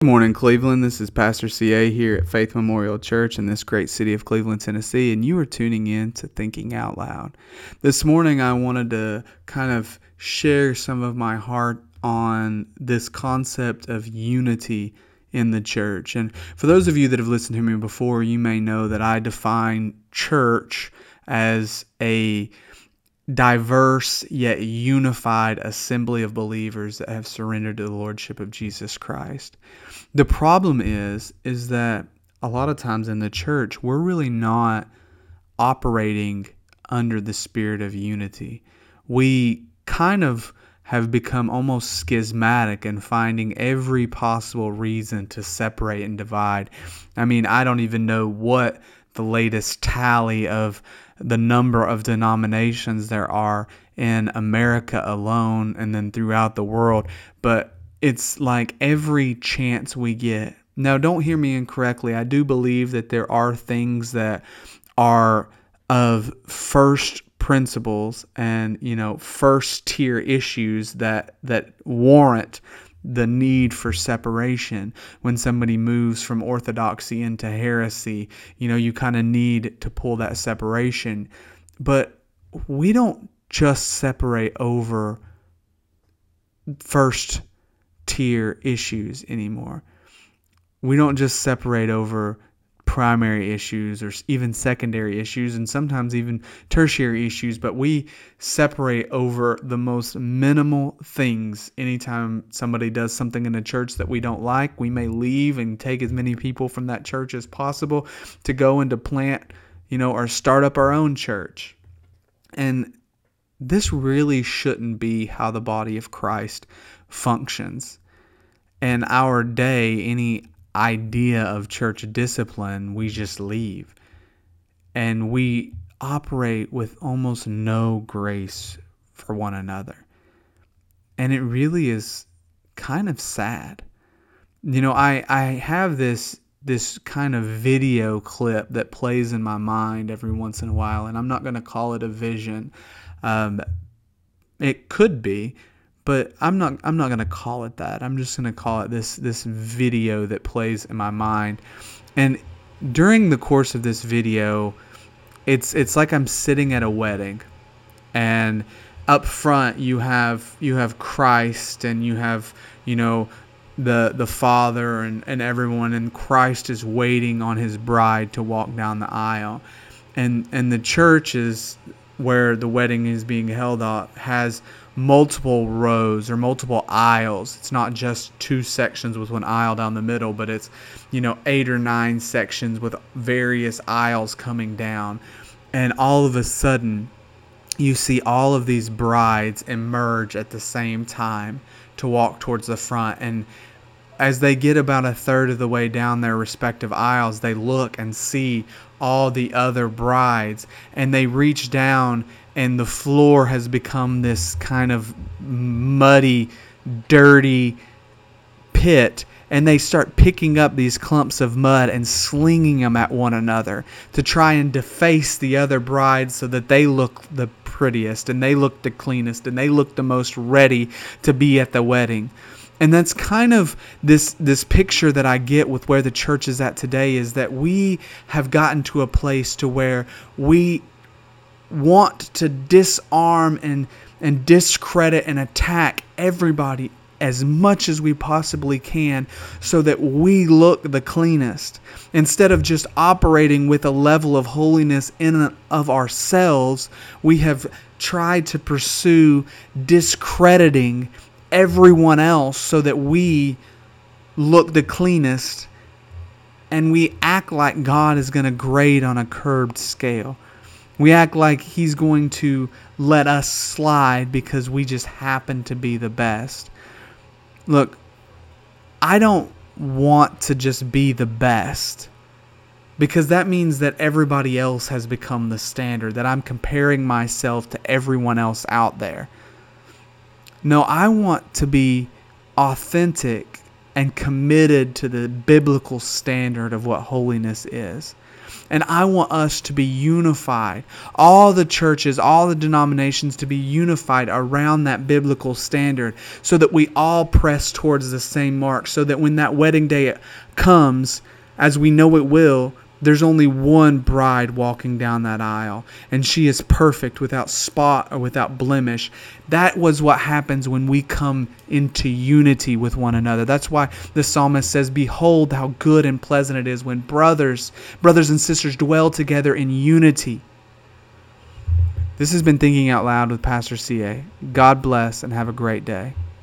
Good morning, Cleveland. This is Pastor CA here at Faith Memorial Church in this great city of Cleveland, Tennessee, and you are tuning in to Thinking Out Loud. This morning, I wanted to kind of share some of my heart on this concept of unity in the church. And for those of you that have listened to me before, you may know that I define church as a diverse yet unified assembly of believers that have surrendered to the lordship of Jesus Christ. The problem is is that a lot of times in the church we're really not operating under the spirit of unity. We kind of have become almost schismatic and finding every possible reason to separate and divide. I mean, I don't even know what the latest tally of the number of denominations there are in America alone and then throughout the world, but it's like every chance we get. Now, don't hear me incorrectly. I do believe that there are things that are of first principles and you know first tier issues that that warrant the need for separation. When somebody moves from orthodoxy into heresy you know you kind of need to pull that separation. But we don't just separate over first tier issues anymore. We don't just separate over primary issues or even secondary issues and sometimes even tertiary issues, but we separate over the most minimal things. Anytime somebody does something in a church that we don't like, we may leave and take as many people from that church as possible to go and to plant, you know, or start up our own church. And this really shouldn't be how the body of Christ functions. and our day, any idea of church discipline, we just leave. And we operate with almost no grace for one another. And it really is kind of sad. You know, I, I have this this kind of video clip that plays in my mind every once in a while, and I'm not going to call it a vision. Um, it could be, but I'm not I'm not gonna call it that. I'm just gonna call it this this video that plays in my mind. And during the course of this video, it's it's like I'm sitting at a wedding, and up front you have you have Christ and you have you know the the Father and, and everyone and Christ is waiting on his bride to walk down the aisle. And and the church is where the wedding is being held at has multiple rows or multiple aisles. It's not just two sections with one aisle down the middle, but it's, you know, eight or nine sections with various aisles coming down. And all of a sudden, you see all of these brides emerge at the same time to walk towards the front. And as they get about a third of the way down their respective aisles, they look and see all the other brides and they reach down and the floor has become this kind of muddy, dirty pit. And they start picking up these clumps of mud and slinging them at one another to try and deface the other brides so that they look the prettiest and they look the cleanest and they look the most ready to be at the wedding. And that's kind of this this picture that I get with where the church is at today is that we have gotten to a place to where we want to disarm and and discredit and attack everybody as much as we possibly can so that we look the cleanest. Instead of just operating with a level of holiness in and of ourselves we have tried to pursue discrediting everyone else so that we look the cleanest and we act like God is going to grade on a curved scale we act like he's going to let us slide because we just happen to be the best. Look, I don't want to just be the best because that means that everybody else has become the standard, that I'm comparing myself to everyone else out there. No, I want to be authentic and committed to the biblical standard of what holiness is. And I want us to be unified. All the churches, all the denominations to be unified around that biblical standard so that we all press towards the same mark. So that when that wedding day comes, as we know it will, there's only one bride walking down that aisle, and she is perfect without spot or without blemish. That was what happens when we come into unity with one another. That's why the psalmist says, Behold how good and pleasant it is when brothers, brothers and sisters dwell together in unity. This has been Thinking Out Loud with Pastor CA. God bless and have a great day.